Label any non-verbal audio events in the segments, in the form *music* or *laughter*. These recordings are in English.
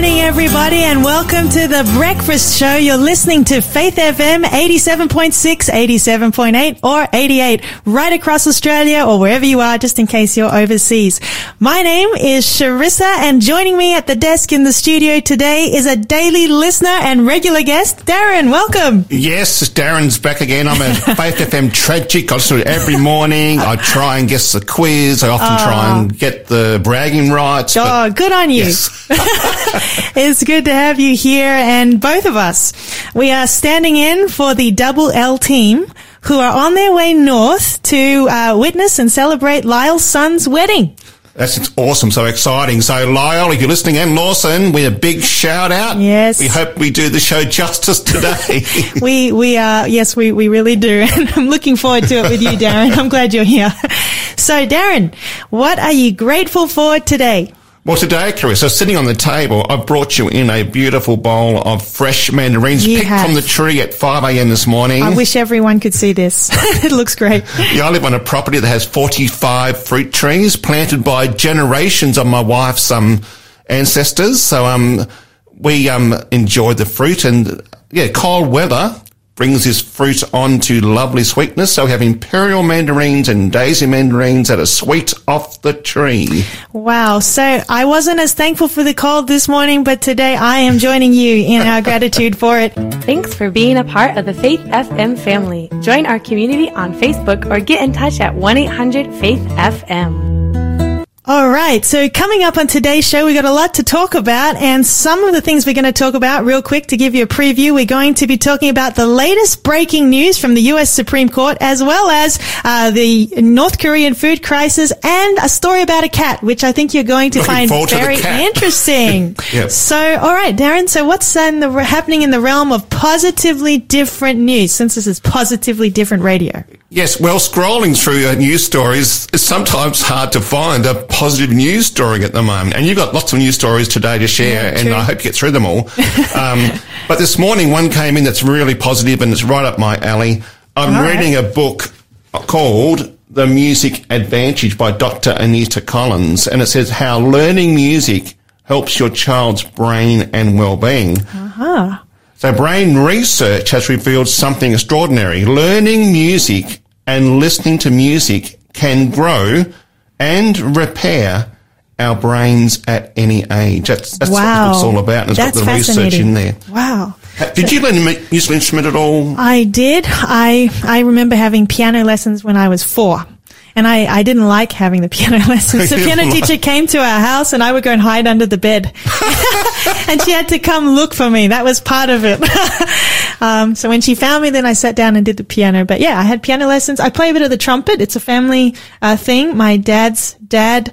morning, everybody, and welcome to the breakfast show. You're listening to Faith FM 87.6, 87.8, or 88 right across Australia or wherever you are, just in case you're overseas. My name is Sharissa, and joining me at the desk in the studio today is a daily listener and regular guest, Darren. Welcome. Yes, Darren's back again. I'm a *laughs* Faith FM tragic. I listen to it every morning. I try and guess the quiz. I often try and oh. get the bragging rights. Oh, good on you. Yes. *laughs* *laughs* it's good to have you here and both of us. We are standing in for the Double L team who are on their way north to uh, witness and celebrate Lyle's son's wedding. That's awesome. So exciting. So Lyle, if you're listening and Lawson, we a big shout out. Yes. We hope we do the show justice today. *laughs* We, we are, yes, we, we really do. *laughs* And I'm looking forward to it with you, Darren. I'm glad you're here. *laughs* So Darren, what are you grateful for today? Well, today, Carissa, sitting on the table, I've brought you in a beautiful bowl of fresh mandarins You picked have. from the tree at 5 a.m. this morning. I wish everyone could see this. *laughs* it looks great. Yeah, I live on a property that has 45 fruit trees planted by generations of my wife's um, ancestors. So um, we um, enjoy the fruit and yeah, cold weather brings this fruit on to lovely sweetness. So we have imperial mandarins and daisy mandarins that are sweet off the tree. Wow. So I wasn't as thankful for the cold this morning, but today I am joining you in our *laughs* gratitude for it. Thanks for being a part of the Faith FM family. Join our community on Facebook or get in touch at 1 800 Faith FM. All right. So coming up on today's show, we got a lot to talk about and some of the things we're going to talk about real quick to give you a preview. We're going to be talking about the latest breaking news from the U.S. Supreme Court as well as uh, the North Korean food crisis and a story about a cat, which I think you're going to Looking find forward to very *laughs* interesting. Yep. So, all right, Darren. So what's in the, happening in the realm of positively different news since this is positively different radio? Yes, well, scrolling through uh, news stories is sometimes hard to find a positive news story at the moment. And you've got lots of news stories today to share, and. I hope you get through them all. *laughs* um, but this morning, one came in that's really positive and it's right up my alley. I'm All right. reading a book called The Music Advantage by Dr. Anita Collins, and it says how learning music helps your child's brain and well-being. Uh-huh. So brain research has revealed something extraordinary. Learning music and listening to music can grow and repair our brains at any age. That's, that's wow. what it's all about. And it's That's got the research in there. Wow. Did you learn a mu- musical instrument at all? I did. I I remember having piano lessons when I was four. And I, I didn't like having the *laughs* piano lessons. The *laughs* piano like- teacher came to our house and I would go and hide under the bed. *laughs* and she had to come look for me. That was part of it. Um, so when she found me, then I sat down and did the piano. But yeah, I had piano lessons. I play a bit of the trumpet. It's a family uh, thing. My dad's dad,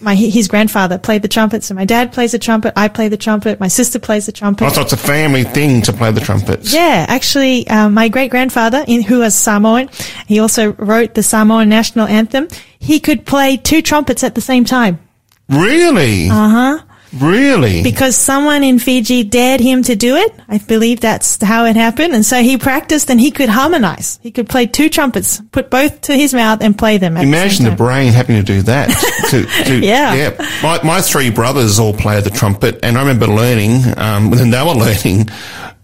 my his grandfather played the trumpet. So my dad plays the trumpet. I play the trumpet. My sister plays the trumpet. I thought it's a family thing to play the trumpets. Yeah, actually, um, my great grandfather, who was Samoan, he also wrote the Samoan national anthem. He could play two trumpets at the same time Really? Uh huh. Really? because someone in Fiji dared him to do it. I believe that's how it happened, and so he practiced and he could harmonize. He could play two trumpets, put both to his mouth, and play them. Imagine the, the brain having to do that. *laughs* to, to, Yeah. My, my three brothers all play the trumpet, and I remember learning, um, *laughs* when they were learning,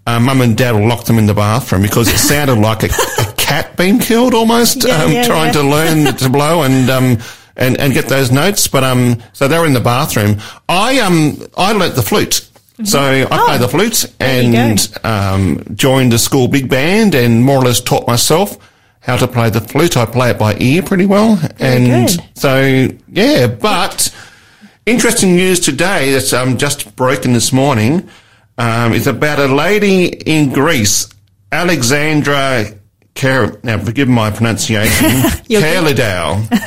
uh, mum and dad will lock them in the bathroom because it sounded like a, a cat being killed almost, Yeah, um, yeah, trying yeah. to learn to blow and, um, and, and get those notes. But, um, so they were in the bathroom. I, um, I learnt the flute. So I Oh, played the flute and um, joined a school big band and more or less taught myself how to play the flute. I play it by ear pretty well. and good. so, yeah, but interesting news today that's um, just broken this morning um, is about a lady in Greece, Alexandra Ker- now forgive my pronunciation, *laughs* You're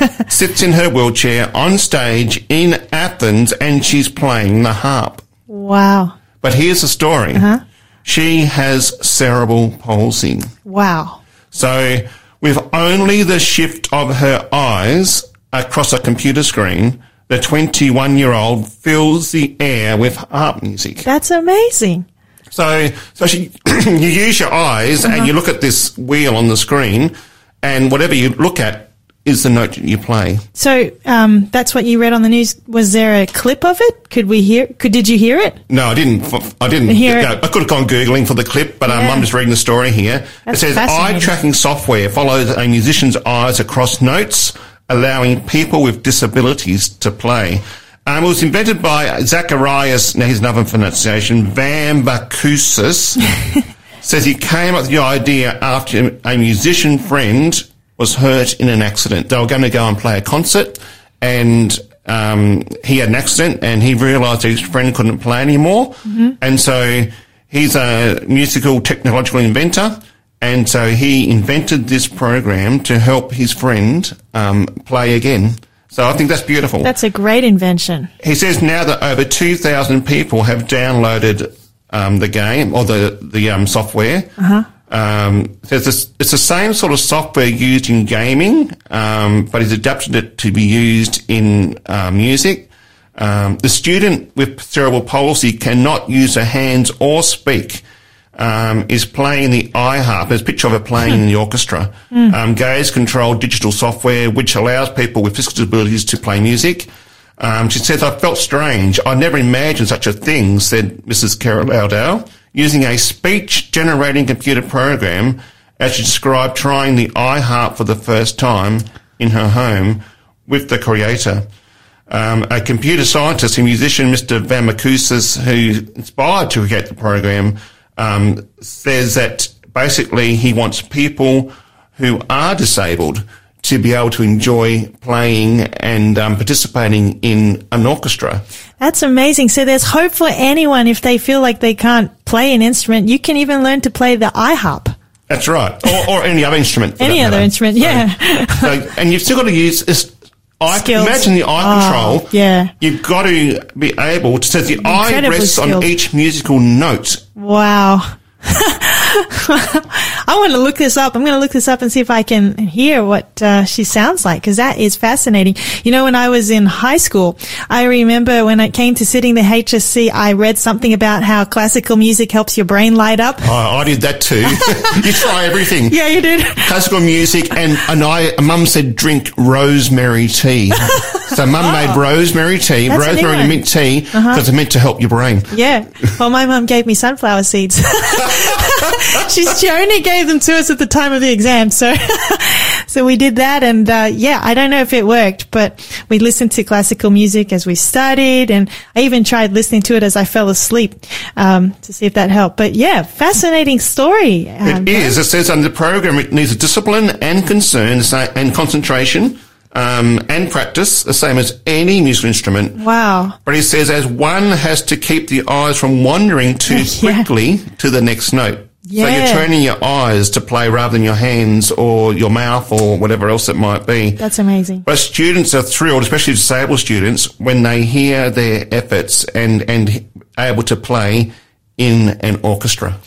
*laughs* sits in her wheelchair on stage in Athens and she's playing the harp. Wow, But here's the story. Uh-huh. She has cerebral palsy. wow, So with only the shift of her eyes across a computer screen, the 21 year old fills the air with harp music. that's amazing. So, so *clears throat* she, you use your eyes and you look at this wheel on the screen and whatever you look at is the note that you play. So um, that's what you read on the news. Was there a clip of it? Could we hear? Could did you hear it? No, I didn't. I didn't. Hear it. I could have gone googling for the clip, but um, Yeah. I'm just reading the story here. That's it says eye tracking software follows a musician's eyes across notes, allowing people with disabilities to play. Um, it was invented by Zacharias. Now here's another pronunciation. Vamvakousis. *laughs* says he came up with the idea after a musician friend was hurt in an accident. They were going to go and play a concert, and um, he had an accident, and he realised his friend couldn't play anymore, and so he's a musical technological inventor. And so he invented this program to help his friend um, play again. So I think that's beautiful. That's a great invention. He says now that over 2,000 people have downloaded um, the game or the the um, software. Uh-huh. Um, it's, it's the same sort of software used in gaming, um, but he's adapted it to be used in uh, music. Um, the student with cerebral palsy cannot use her hands or speak. Um, is playing the EyeHarp. There's a picture of her playing in the orchestra. Um, gaze controlled digital software, which allows people with physical disabilities to play music. Um, she says, I felt strange. I never imagined such a thing, said Mrs. Carol Laudale, using a speech generating computer program as she described trying the EyeHarp for the first time in her home with the creator. Um, a computer scientist and musician, Mr. Vamvakousis, who inspired to create the program, um, says that basically he wants people who are disabled to be able to enjoy playing and um, participating in an orchestra. That's amazing. So there's hope for anyone if they feel like they can't play an instrument. You can even learn to play the EyeHarp. That's right, or, or any other instrument. Any other matter. instrument, yeah. So, and you've still got to use. Eye, Skills. imagine the eye Oh, control. yeah. You've got to be able to. Says the eye Incredibly rests on each musical note. Wow. *laughs* I want to look this up. I'm going to look this up and see if I can hear what uh, she sounds like because that is fascinating. You know, when I was in high school, I remember when I came to sitting the HSC, I read something about how classical music helps your brain light up. Oh, I did that too. *laughs* you try everything. Yeah, you did. Classical music, and and I, mum said drink rosemary tea. so mum *laughs* made rosemary tea, That's a new rosemary and mint tea, because it's meant to help your brain. Yeah. Well, my mum gave me sunflower seeds. *laughs* *laughs* She's, she only gave them to us at the time of the exam. So, *laughs* so we did that. And, uh, yeah, I don't know if it worked, but we listened to classical music as we studied. And I even tried listening to it as I fell asleep, um, to see if that helped. But yeah, fascinating story. Um, It is. It says under the program it needs discipline and concern and concentration um, and practice, the same as any musical instrument. Wow. But he says as one has to keep the eyes from wandering too *laughs* Yeah. quickly to the next note. Yeah. So you're training your eyes to play rather than your hands or your mouth or whatever else it might be. That's amazing. But students are thrilled, especially disabled students, when they hear their efforts and, and able to play in an orchestra.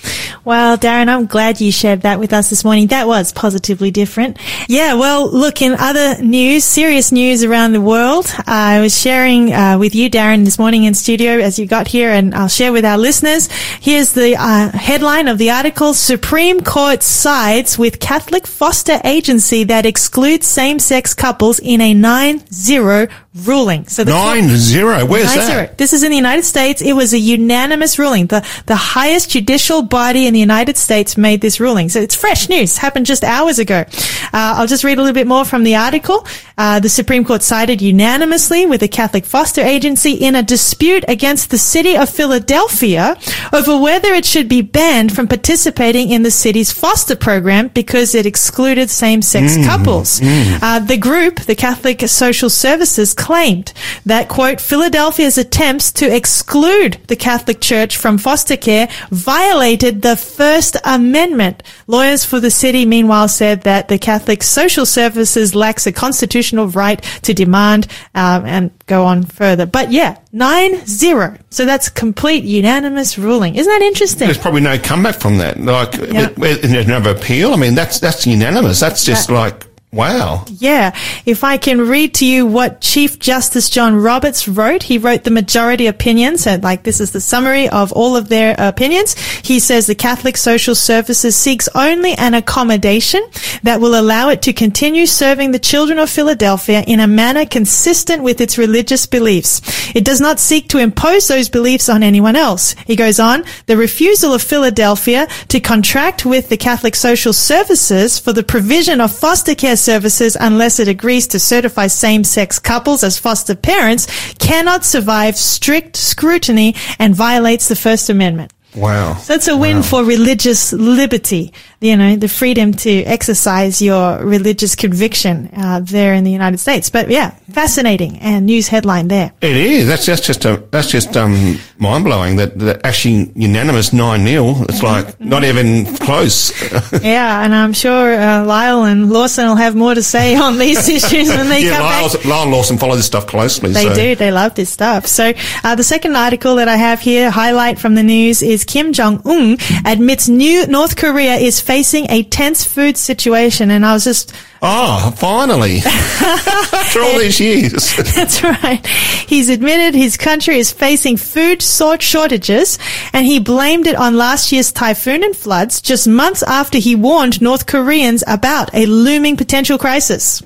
Well, Darren, I'm glad you shared that with us this morning. That was positively different. Yeah, well, look, in other news, serious news around the world, I was sharing uh, with you, Darren, this morning in studio as you got here, and I'll share with our listeners. Here's the uh, headline of the article Supreme Court sides with Catholic foster agency that excludes same sex couples in a 9 0 ruling. So the court- Nine zero. Where's Nine that? zero. This is in the United States. It was a unanimous ruling. The the highest judicial body in the United States made this ruling. So it's fresh news. Happened just hours ago. Uh, I'll just read a little bit more from the article. Uh, the Supreme Court sided unanimously with the Catholic Foster Agency in a dispute against the city of Philadelphia over whether it should be banned from participating in the city's foster program because it excluded same-sex couples. Uh, the group, the Catholic Social Services, claimed that, quote, Philadelphia's attempts to exclude the Catholic Church from foster care violated the First Amendment. Lawyers for the city, meanwhile, said that the Catholic Social Services lacks a constitutional right to demand um, and go on further. But yeah, nine zero. So that's complete unanimous ruling. Isn't that interesting? There's probably no comeback from that. Like, Yeah. there's never appeal. I mean, that's that's unanimous. That's just Yeah. like Wow. Yeah. If I can read to you what Chief Justice John Roberts wrote, he wrote the majority opinion. So like this is the summary of all of their opinions. He says the Catholic Social Services seeks only an accommodation that will allow it to continue serving the children of Philadelphia in a manner consistent with its religious beliefs. It does not seek to impose those beliefs on anyone else. He goes on, the refusal of Philadelphia to contract with the Catholic Social Services for the provision of foster care services unless it agrees to certify same-sex couples as foster parents cannot survive strict scrutiny and violates the First Amendment. Wow. So it's a win Wow. for religious liberty, you know, the freedom to exercise your religious conviction uh, there in the United States. But yeah, fascinating and news headline there. It is. That's that's just a, that's just um, mind blowing. That, that actually unanimous nine 0 It's like not even close. *laughs* yeah, and I'm sure uh, Lyle and Lawson will have more to say on these *laughs* issues when they yeah, come back. Lyle, and Lawson follow this stuff closely. They so. do. They love this stuff. So uh, the second article that I have here, highlight from the news, is Kim Jong Un admits new North Korea is facing a tense food situation, and I was just Oh, finally! *laughs* After all these years. *laughs* That's right. He's admitted his country is facing food sort shortages and he blamed it on last year's typhoon and floods just months after he warned North Koreans about a looming potential crisis.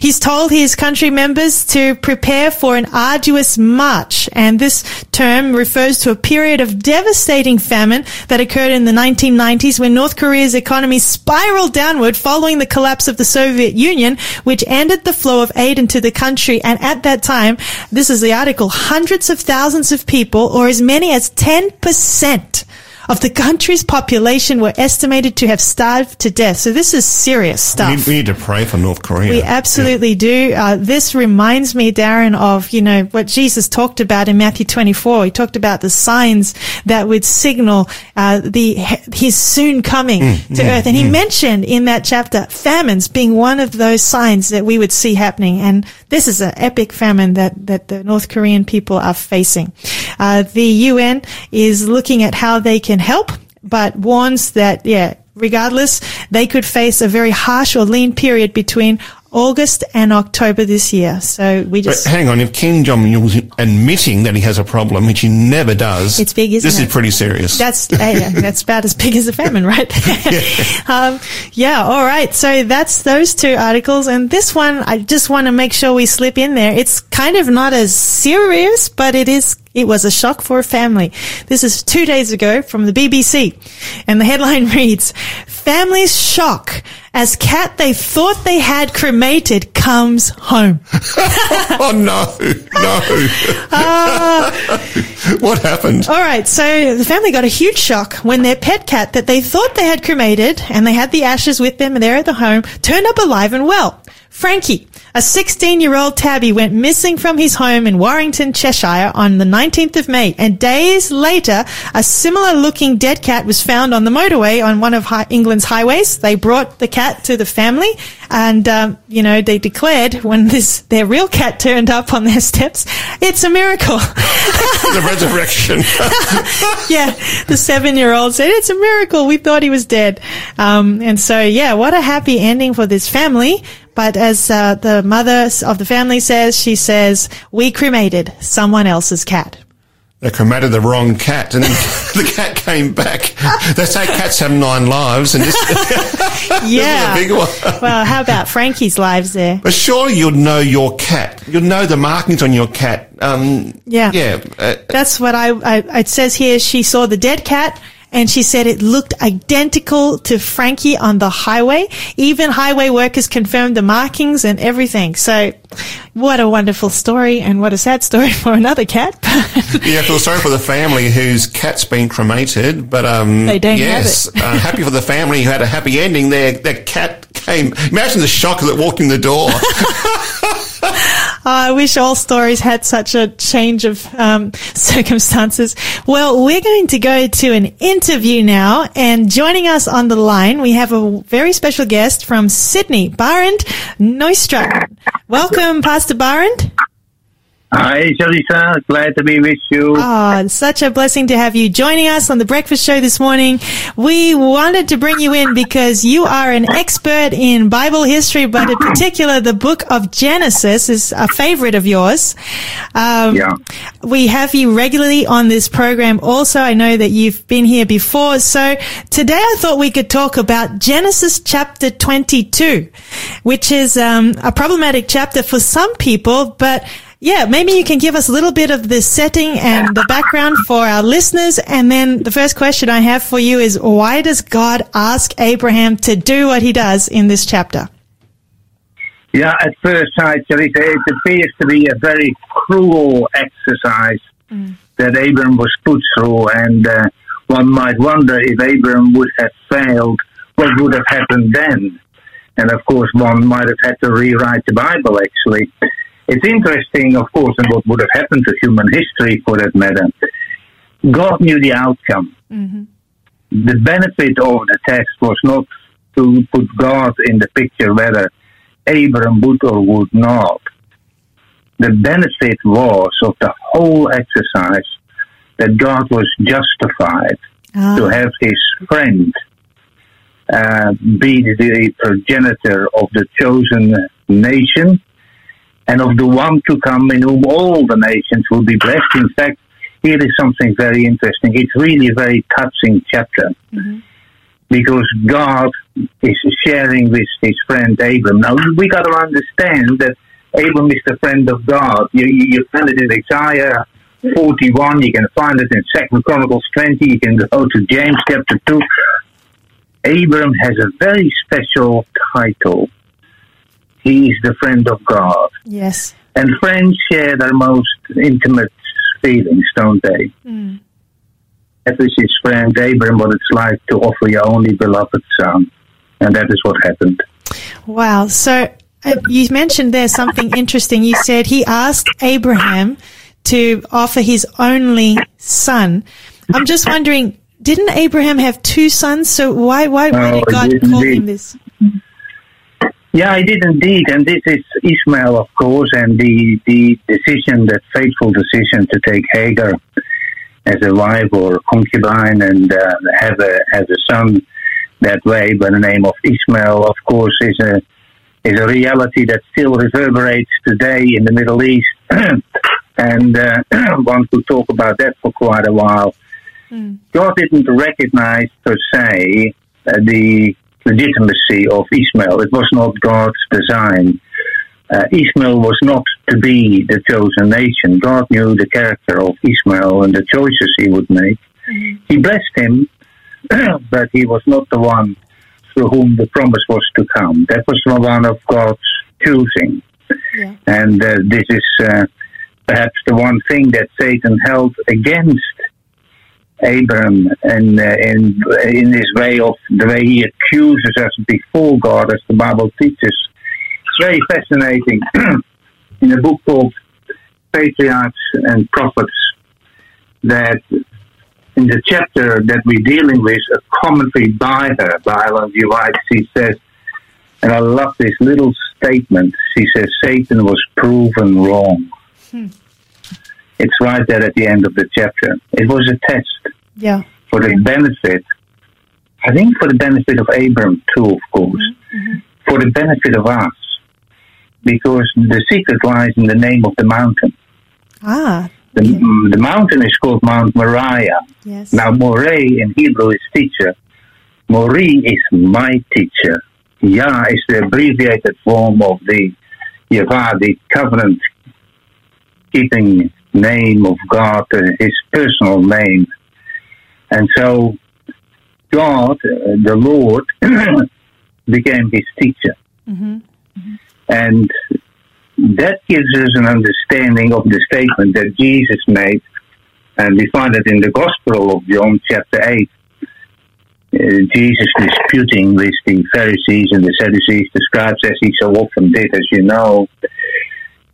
He's told his country members to prepare for an arduous march, and this term refers to a period of devastating famine that occurred in the 1990s when North Korea's economy spiraled downward following the collapse of the Soviet Union, which ended the flow of aid into the country. And at that time, this is the article, hundreds of thousands of people, or as many as 10%, of the country's population were estimated to have starved to death. So this is serious we, stuff. need, we need to pray for North Korea. We absolutely do. Uh, this reminds me, Darren, of, you know, what Jesus talked about in Matthew 24. He talked about the signs that would signal, uh, the, his soon coming Mm, to earth. And he mentioned in that chapter famines being one of those signs that we would see happening. And this is an epic famine that, that the North Korean people are facing. Uh, the UN is looking at how they can help, but warns that, yeah, regardless, they could face a very harsh or lean period between August and October this year. So we But just, hang on, if Kim Jong Il's admitting that he has a problem, which he never does, It's big, isn't this it? is pretty serious. that's, hey, *laughs* that's about as big as a famine, right? *laughs* *laughs* um, yeah. All right. So that's those two articles. And this one, I just want to make sure we slip in there. It's kind of not as serious, but it is it was a shock for a family. This is two days ago from the BBC. And the headline *laughs* reads, Family's shock as cat they thought they had cremated comes home. *laughs* oh no, no. Ah. what happened? All right, so the family got a huge shock when their pet cat that they thought they had cremated and they had the ashes with them and they're at the home turned up alive and well. Frankie, a 16 year old tabby went missing from his home in Warrington, Cheshire on the 19th of May and days later a similar looking dead cat was found on the motorway on one of hi- England's highways. They brought the cat to the family and, um, you know, they declared when this, their real cat turned up on their steps, it's a miracle. *laughs* the resurrection. *laughs* yeah, the seven year old said, it's a miracle. We thought he was dead. Um, and so, yeah, what a happy ending for this family. But as uh, the mother of the family says, she says, we cremated someone else's cat. they cremated the wrong cat, and *laughs* the cat came back. They say cats have nine lives, and this, Yeah. *laughs* this is a big one. well, how about Frankie's lives there? But surely you'd know your cat. You'd know the markings on your cat. Um, Yeah. yeah. Uh, That's what I, I, it says here. She saw the dead cat and she said it looked identical to Frankie on the highway. Even highway workers confirmed the markings and everything. So what a wonderful story and what a sad story *laughs* for another cat. Yeah, I feel sorry for the family whose cat's been cremated, but um, They don't have yes, uh, happy for the family who had a happy ending. Their their cat came. Imagine the shock that walked in the door. *laughs* I wish all stories had such a change of um, *laughs* circumstances. Well, we're going to go to an interview now, and joining us on the line, we have a very special guest from Sydney, Barend Neustrat. Welcome, Pastor Barend. Hi, Jalisa. Glad to be with you. Oh, it's such a blessing to have you joining us on the breakfast show this morning. We wanted to bring you in because you are an expert in Bible history, but in particular, the book of Genesis is a favorite of yours. Um, Yeah. We have you regularly on this program. Also, I know that you've been here before. So today I thought we could talk about Genesis chapter 22, which is um, a problematic chapter for some people, but yeah, maybe you can give us a little bit of the setting and the background for our listeners. And then the first question I have for you is why does God ask Abraham to do what he does in this chapter? Yeah, at first sight, it appears to be a very cruel exercise that Abram was put through, and uh, one might wonder if Abram would have failed, what would have happened then? And of course, one might have had to rewrite the Bible, actually. It's interesting, of course, and what would have happened to human history for that matter. God knew the outcome. The benefit of the test was not to put God in the picture whether Abram would or would not. The benefit was of the whole exercise that God was justified Ah. to have his friend uh, be the progenitor of the chosen nation and of the one to come in whom all the nations will be blessed. In fact, here is something very interesting. It's really a very touching chapter mm-hmm. because God is sharing with his friend Abram. Now, we got to understand that Abram is the friend of God. You, you, you find it in Isaiah 41, you can find it in Second Chronicles 20, you can go to James chapter 2. Abram has a very special title. He is the friend of God. Yes. And friends share their most intimate feelings, don't they? That is his friend Abram what it's like to offer your only beloved son. And that is what happened. Wow. So uh, you mentioned there something interesting. You said he asked Abraham to offer his only son. I'm just wondering, didn't Abraham have two sons? So why why, why did God call indeed. him this? Yeah, I did indeed. And this is Ishmael, of course, and the, the decision, that fateful decision to take Hagar as a wife or concubine and uh, have, a, have a son that way by the name of Ishmael, of course, is a, is a reality that still reverberates today in the Middle East. *clears throat* and uh, *clears throat* one could talk about that for quite a while. God didn't recognize per se uh, the legitimacy of Ishmael. It was not God's design. Uh, Ishmael was not to be the chosen nation. God knew the character of Ishmael and the choices he would make. He blessed him, *clears throat* but he was not the one through whom the promise was to come. That was the one of God's choosing. Yeah. And uh, this is uh, perhaps the one thing that Satan held against Abram and uh, in in this way of the way he accuses us before God, as the Bible teaches. It's very fascinating. *clears throat* in a book called Patriarchs and Prophets, that in the chapter that we're dealing with, a commentary by her, by Ellen G. White, she says, and I love this little statement. She says, Satan was proven wrong. It's right there at the end of the chapter. It was a test Yeah. for the benefit, I think for the benefit of Abram too, of mm-hmm. course, mm-hmm. for the benefit of us. Because the secret lies in the name of the mountain. Ah. The, mm, the mountain is called Mount Moriah. Yes. Now, Moreh in Hebrew is teacher. Mori is my teacher. Yah is the abbreviated form of the Yahweh, the covenant keeping name of God, uh, his personal name. And so, God, uh, the Lord, *clears throat* became his teacher. And that gives us an understanding of the statement that Jesus made and we find it in the Gospel of John, chapter 8. Uh, Jesus disputing with the Pharisees and the Sadducees, the scribes, as he so often did, as you know.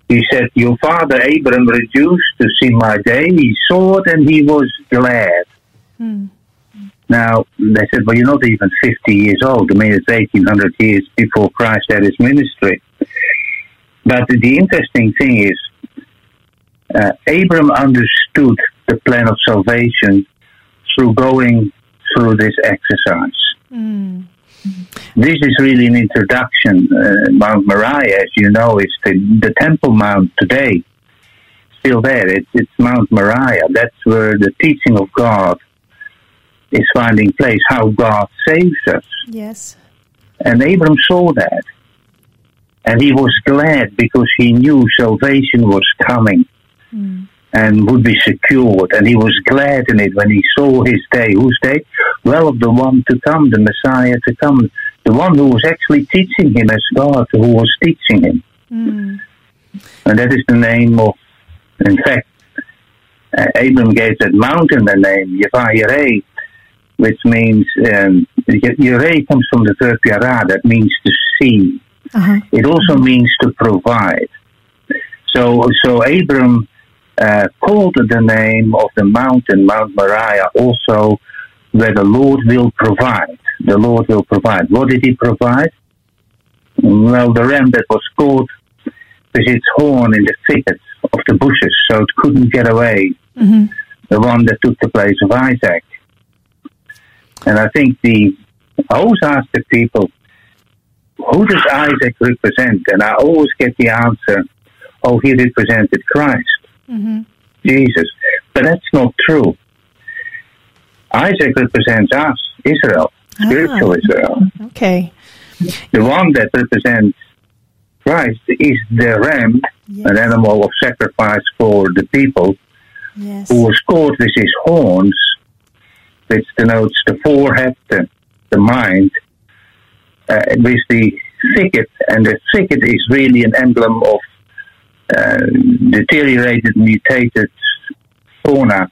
He said, Your father Abram reduced to see my day. He saw it and he was glad. Now, they said, Well, you're not even 50 years old. I mean, it's 1800 years before Christ had his ministry. But the interesting thing is, uh, Abram understood the plan of salvation through going through this exercise. This is really an introduction. Uh, Mount Moriah, as you know, is the, the Temple Mount today. Still there. It's, it's Mount Moriah. That's where the teaching of God is finding place, how God saves us. Yes. And Abram saw that. And he was glad because he knew salvation was coming and would be secured. And he was glad in it when he saw his day. Whose day? Well, of the one to come, the Messiah to come, the one who was actually teaching him as God, who was teaching him. And that is the name of, in fact, uh, Abram gave that mountain the name Yavah Yireh, which means, um, Yireh comes from the verb Yara, that means to see. Uh-huh. It also means to provide. So, so Abram uh, called the name of the mountain, Mount Moriah, also where the Lord will provide. The Lord will provide. What did He provide? Well, the ram that was caught with its horn in the thicket of the bushes, so it couldn't get away. The one that took the place of Isaac. And I think the I always ask the people, who does Isaac represent? And I always get the answer, oh, he represented Christ, Jesus. But that's not true. Isaac represents us, Israel, spiritual Ah. Israel. Okay. The one that represents Christ is the ram, Yes. an animal of sacrifice for the people, Yes. who was caught with his horns, which denotes the forehead, the, the mind, uh, with the thicket, and the thicket is really an emblem of Uh, deteriorated, mutated fauna,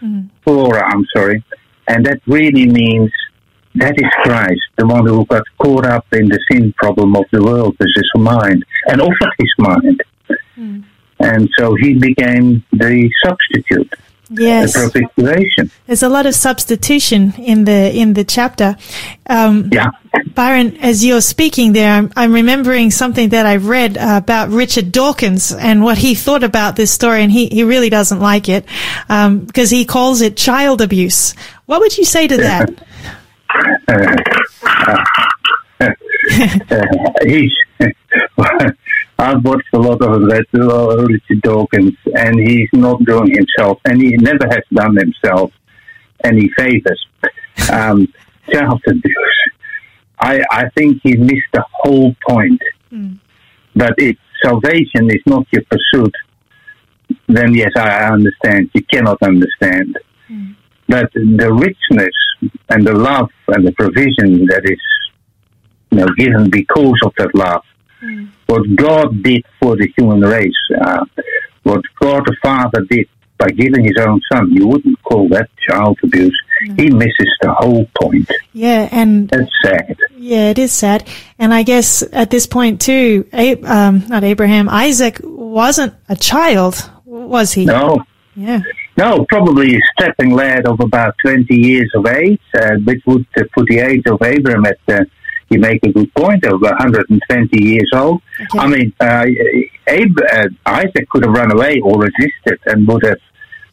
mm-hmm. flora, I'm sorry, and that really means that is Christ, the one who got caught up in the sin problem of the world with his mind and offered his mind. Mm-hmm. And so he became the substitute, Yes. the propitiation. There's a lot of substitution in the in the chapter. Um, Yeah. Byron, as you're speaking there, I'm, I'm remembering something that I read uh, about Richard Dawkins and what he thought about this story, and he, he really doesn't like it um, because he calls it child abuse. What would you say to that? *laughs* he's *laughs* I've watched a lot of that uh, Richard Dawkins, and he's not doing himself, and he never has done himself any favors. Um, child abuse. I I think he missed the whole point. But if salvation is not your pursuit, then yes, I understand. You cannot understand. But the richness and the love and the provision that is you know, given because of that love. What God did for the human race, uh, what God the Father did by giving His own Son, you wouldn't call that child abuse. He misses the whole point. Yeah, and That's sad. yeah, it is sad. And I guess at this point too, Ab- um, not Abraham, Isaac wasn't a child, was he? No, Yeah. no, probably a stepping lad of about 20 years of age, uh, which would uh, put the age of Abraham at, uh, you make a good point, of 120 years old. Okay. I mean, uh, Ab- uh, Isaac could have run away or resisted and would have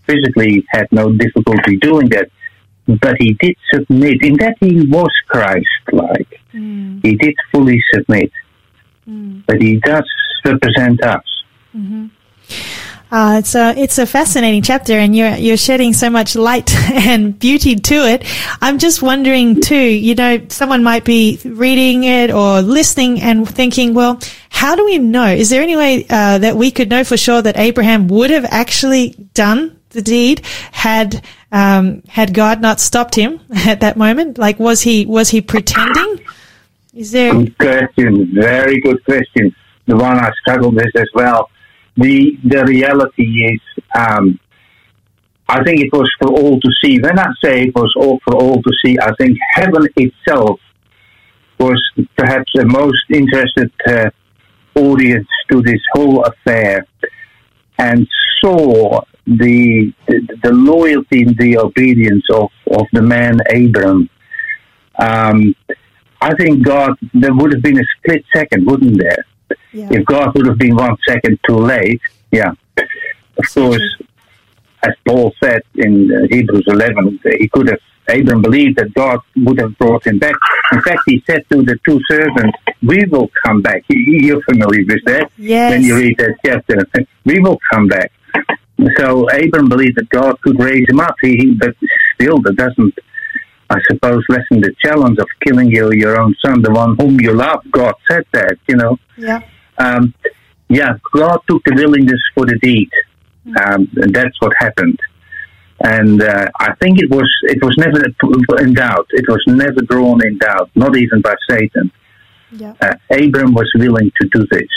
physically had no difficulty doing that. But he did submit. In that he was Christ-like. He did fully submit. But he does represent us. Uh, it's a it's a fascinating chapter, and you're you're shedding so much light *laughs* and beauty to it. I'm just wondering too. You know, someone might be reading it or listening and thinking, well, how do we know? Is there any way uh, that we could know for sure that Abraham would have actually done the deed had um, had God not stopped him *laughs* at that moment? Like, was he was he pretending? Is there? Good question. Very good question. The one I struggled with as well. The the reality is, um, I think it was for all to see. When I say it was all for all to see, I think heaven itself was perhaps the most interested uh, audience to this whole affair, and saw the the, the loyalty and the obedience of, of the man Abram. Um, I think God, there would have been a split second, wouldn't there? Yeah. If God would have been one second too late, yeah. of course, as Paul said in uh, Hebrews 11, he could have, Abram believed that God would have brought him back. In fact, he said to the two servants, We will come back. You're familiar with that? Yes. When you read that chapter, *laughs* we will come back. So Abram believed that God could raise him up, he, but still, that doesn't, I suppose, lessen the challenge of killing your, your own son, the one whom you love. God said that, you know. Yeah. Um, yeah, God took the willingness for the deed, um, and that's what happened. And uh, I think it was it was never in doubt. It was never drawn in doubt, not even by Satan. Yeah. Uh, Abram was willing to do this.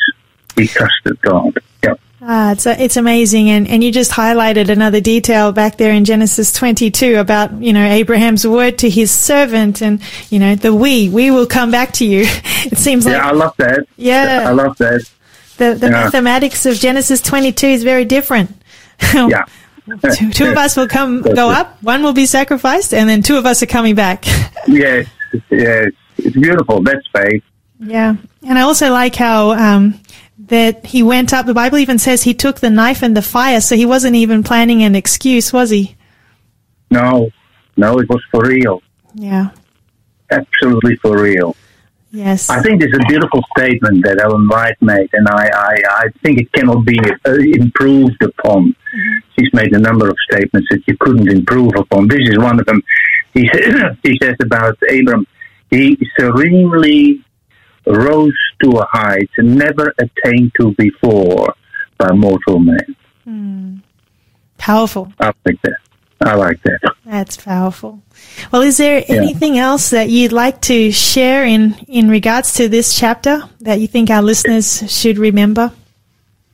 He trusted God. Yeah. Ah, it's it's amazing, and and you just highlighted another detail back there in Genesis 22 about you know Abraham's word to his servant, and you know the we we will come back to you. *laughs* It seems like Yeah, I love that. Yeah. I love that. the the yeah. mathematics of Genesis 22 is very different. *laughs* Yeah. two, two of us will come go up, one will be sacrificed, and then two of us are coming back. *laughs* Yes, yes. It's beautiful. That's faith. Yeah. And I also like how um, that he went up. The Bible even says he took the knife and the fire, so he wasn't even planning an excuse, was he? No, no, it was for real. Yeah. Absolutely for real. Yes. I think it's a beautiful statement that Ellen White made, and I, I, I think it cannot be uh, improved upon. She's made a number of statements that you couldn't improve upon. This is one of them. He, *clears throat* he says about Abram, he serenely rose to a height never attained to before by mortal man. Hmm. Powerful. I like that. I like that. That's powerful. Well, is there anything else that you'd like to share in, in regards to this chapter that you think our listeners should remember?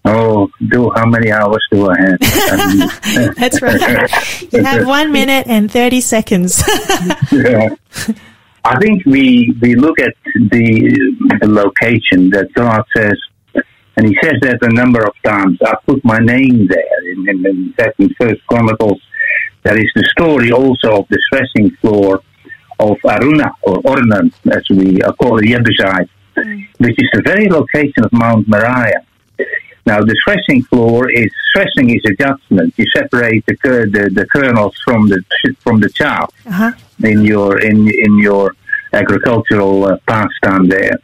Oh, do how many hours do I have? *laughs* That's right. *laughs* You have one minute and 30 seconds. Yeah. *laughs* I think we we look at the the location that God says, and He says that a number of times. I put my name there in, in, in that in First Chronicles. There is the story also of the threshing floor of Aruna or Ornan, as we uh, call it, Jebusite, which is the very location of Mount Moriah. Now, the threshing floor is threshing is a judgment. You separate the the, the kernels from the from the chaff Uh-huh. In your in in your agricultural uh, pastime there,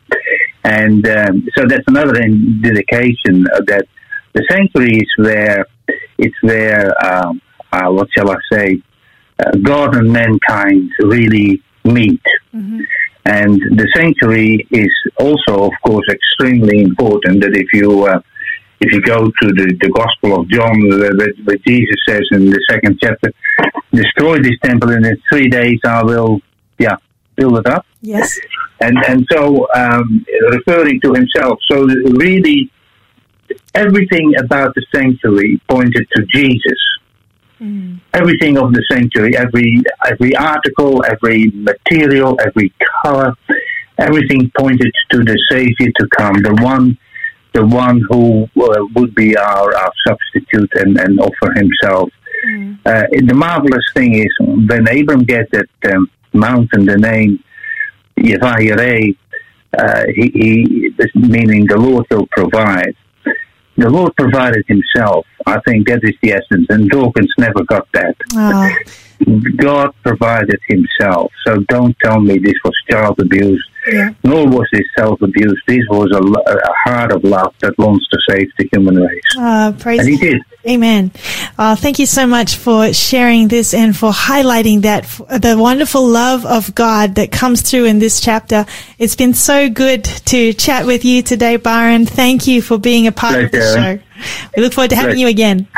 and um, so that's another indication that the sanctuary is where it's where um, uh, what shall I say, uh, God and mankind really meet. And the sanctuary is also, of course, extremely important. That if you uh, if you go to the, the Gospel of John, where, where Jesus says in the second chapter, "Destroy this temple, and in three days I will, yeah, build it up." Yes. and and so um, referring to himself. So really, everything about the sanctuary pointed to Jesus. Everything of the sanctuary, every every article, every material, every color, everything pointed to the Savior to come, the one, the one who uh, would be our, our substitute and, and offer Himself. Uh, the marvelous thing is when Abram gets that um, mountain, the name Yevayireh, uh, he, he, meaning the Lord will provide. The Lord provided Himself. I think that is the essence, and Dawkins never got that. Ah, *laughs* God provided Himself. So don't tell me this was child abuse, yeah. nor was this self abuse. This was a, a heart of love that wants to save the human race. Uh, praise And He did. Amen. Uh, thank you so much for sharing this and for highlighting that the wonderful love of God that comes through in this chapter. It's been so good to chat with you today, Byron. Thank you for being a part of the show. We look forward to having Pleasure. you again.